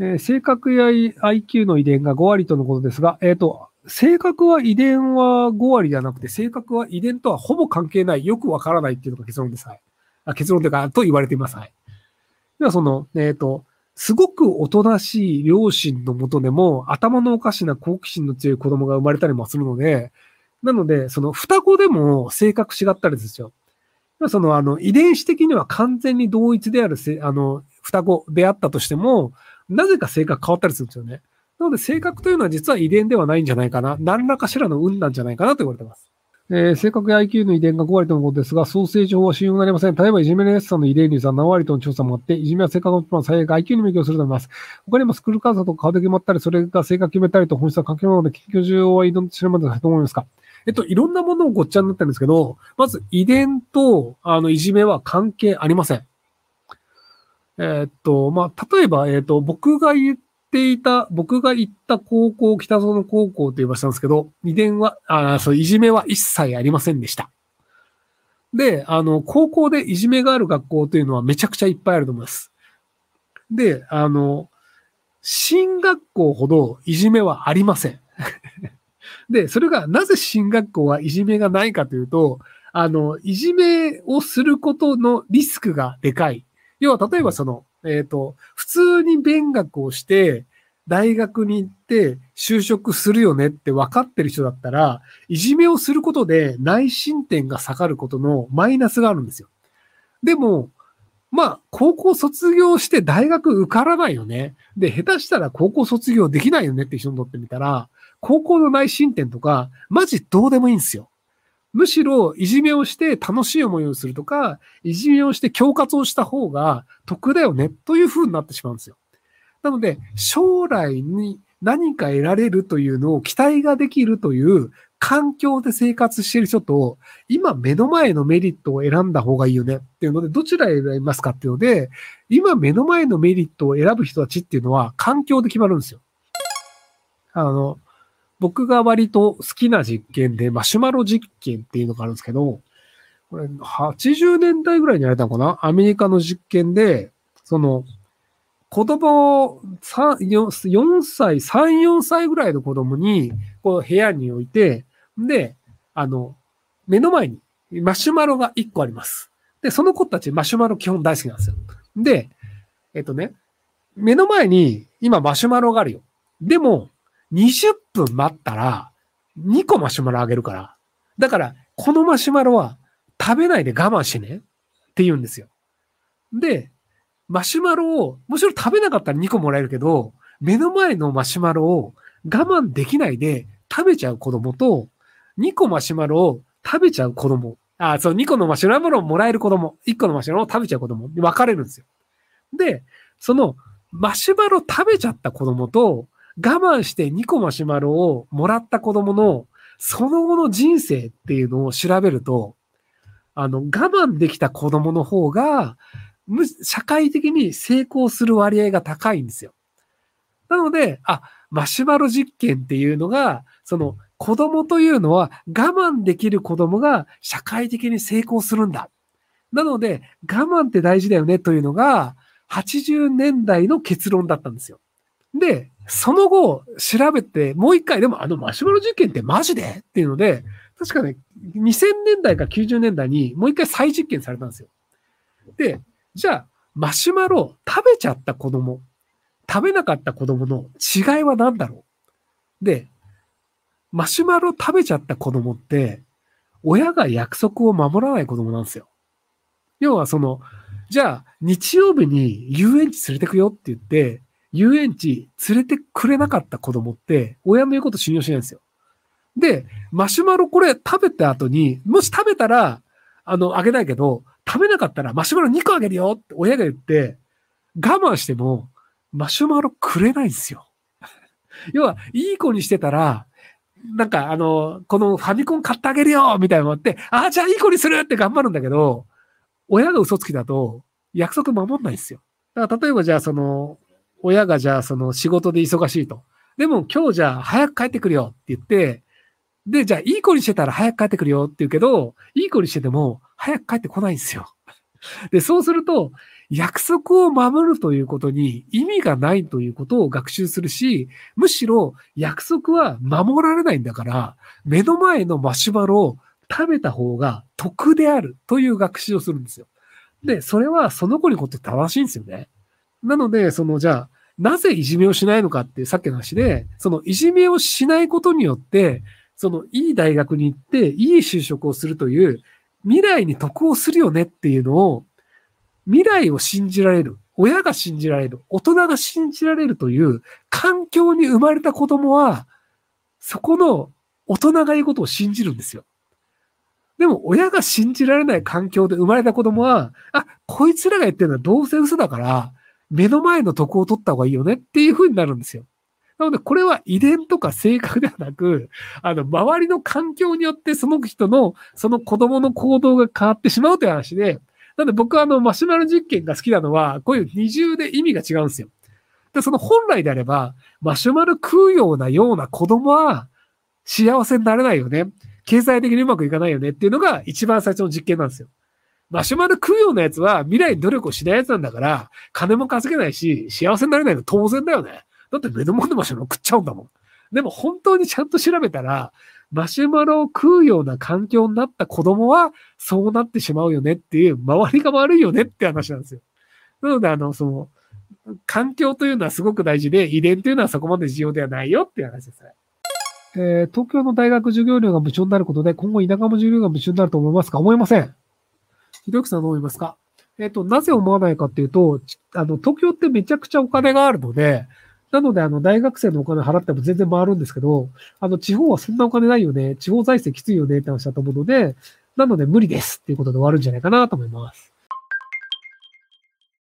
えー性格や IQ の遺伝が5割とのことですが、えっ、と、性格は遺伝は5割ではなくて、性格は遺伝とはほぼ関係ない、よくわからないっていうのが結論です。はい。あ結論というか、と言われています。はい。では、その、えっ、と、すごくおとなしい両親のもとでも、頭のおかしな好奇心の強い子供が生まれたりもするので、なので、その双子でも性格違ったりですよ。その、あの、遺伝子的には完全に同一であるせ、あの、双子であったとしても、なぜか性格変わったりするんですよね。なので、性格というのは実は遺伝ではないんじゃないかな。何らかしらの運なんじゃないかなと言われてます。えー、性格や IQ の遺伝が5割とのことですが、創生情報は信用になりません。例えば、いじめのやすさんの遺伝率は7割との調査もあって、いじめは性格のプラン最悪 IQ にも影響すると思います。他にもスクール監査とか顔で決まったり、それが性格決めたりと本質は関係ないので、研究需要は移動知るまでだと思いますかえっと、いろんなものをごっちゃになってるんですけど、まず遺伝と、あの、いじめは関係ありません。えっと、まあ、例えば、えっと、僕が言っていた、僕が行った高校、北園高校って言いましたんですけど、遺伝は、あそう、いじめは一切ありませんでした。で、あの、高校でいじめがある学校というのはめちゃくちゃいっぱいあると思います。で、あの、進学校ほどいじめはありません。で、それがなぜ進学校はいじめがないかというと、あの、いじめをすることのリスクがでかい。要は、例えばその、えっ、ー、と、普通に勉学をして、大学に行って就職するよねって分かってる人だったら、いじめをすることで内申点が下がることのマイナスがあるんですよ。でも、まあ、高校卒業して大学受からないよね。で、下手したら高校卒業できないよねって人にとってみたら、高校の内申点とか、マジどうでもいいんですよ。むしろ、いじめをして楽しい思いをするとか、いじめをして恐喝をした方が得だよね、という風になってしまうんですよ。なので、将来に何か得られるというのを期待ができるという環境で生活している人と、今目の前のメリットを選んだ方がいいよねっていうので、どちら選びますかっていうので、今目の前のメリットを選ぶ人たちっていうのは環境で決まるんですよ。あの、僕が割と好きな実験で、マシュマロ実験っていうのがあるんですけど、これ80年代ぐらいにやれたのかな？アメリカの実験で、その、子供3、4歳、3、4歳ぐらいの子供に、こう部屋に置いて、で、あの、目の前にマシュマロが1個あります。で、その子たちマシュマロ基本大好きなんですよ。で、えっとね、目の前に今マシュマロがあるよ。でも、20分待ったら、2個マシュマロあげるから。だから、このマシュマロは食べないで我慢しねって言うんですよ。で、マシュマロを、もちろん食べなかったら2個もらえるけど、目の前のマシュマロを我慢できないで食べちゃう子供と、2個マシュマロを食べちゃう子供。あ、そう、2個のマシュマロをもらえる子供、1個のマシュマロを食べちゃう子供に分かれるんですよ。で、そのマシュマロ食べちゃった子供と、我慢して2個マシュマロをもらった子供のその後の人生っていうのを調べると、あの、我慢できた子供の方が、社会的に成功する割合が高いんですよ。なので、あ、マシュマロ実験っていうのが、その子供というのは我慢できる子供が社会的に成功するんだ。なので、我慢って大事だよねというのが、80年代の結論だったんですよ。で、その後、調べて、もう一回、でもあのマシュマロ実験ってマジで？っていうので、確かね、2000年代か90年代にもう一回再実験されたんですよ。で、じゃあ、マシュマロ食べちゃった子供、食べなかった子供の違いは何だろう？で、マシュマロ食べちゃった子供って、親が約束を守らない子供なんですよ。要はその、じゃあ、日曜日に遊園地連れてくよって言って、遊園地連れてくれなかった子供って、親の言うこと信用しないんですよ。で、マシュマロこれ食べた後に、もし食べたら、あの、あげないけど、食べなかったらマシュマロ2個あげるよって親が言って、我慢しても、マシュマロくれないんですよ。要は、いい子にしてたら、なんか、あの、このファミコン買ってあげるよみたいなのあって、ああ、じゃあいい子にするって頑張るんだけど、親が嘘つきだと、約束守んないんですよ。だから、例えばじゃあ、その、親がじゃあその仕事で忙しいと。でも今日じゃあ早く帰ってくるよって言って、で、じゃあいい子にしてたら早く帰ってくるよって言うけど、いい子にしてても早く帰ってこないんですよ。で、そうすると、約束を守るということに意味がないということを学習するし、むしろ約束は守られないんだから、目の前のマシュマロを食べた方が得であるという学習をするんですよ。で、それはその子にとって正しいんですよね。なので、そのじゃあ、なぜいじめをしないのかっていうさっきの話で、そのいじめをしないことによって、そのいい大学に行って、いい就職をするという未来に得をするよねっていうのを未来を信じられる、親が信じられる、大人が信じられるという環境に生まれた子供は、そこの大人が言うことを信じるんですよ。でも親が信じられない環境で生まれた子供は、あ、こいつらが言ってるのはどうせ嘘だから、目の前の得を取った方がいいよねっていう風になるんですよ。なので、これは遺伝とか性格ではなく、あの、周りの環境によってその人の、その子供の行動が変わってしまうという話で、なんで僕はあの、マシュマロ実験が好きなのは、こういう二重で意味が違うんですよ。で、その本来であれば、マシュマロ食うようなような子供は幸せになれないよね。経済的にうまくいかないよねっていうのが一番最初の実験なんですよ。マシュマロ食うようなやつは未来に努力をしないやつなんだから、金も稼げないし、幸せになれないの当然だよね。だって目の前のマシュマロ食っちゃうんだもん。でも本当にちゃんと調べたら、マシュマロを食うような環境になった子供は、そうなってしまうよねっていう、周りが悪いよねって話なんですよ。なので、あの、その、環境というのはすごく大事で、遺伝というのはそこまで重要ではないよっていう話ですね。えー、東京の大学授業料が無償になることで、今後田舎も授業が無償になると思いますか？思いません。ひろゆきさんどう思いますか？えっ、ー、と、なぜ思わないかっていうと、あの、東京ってめちゃくちゃお金があるので、なので、あの、大学生のお金払っても全然回るんですけど、あの、地方はそんなお金ないよね。地方財政きついよねって話だと思うので、なので無理ですっていうことで終わるんじゃないかなと思います。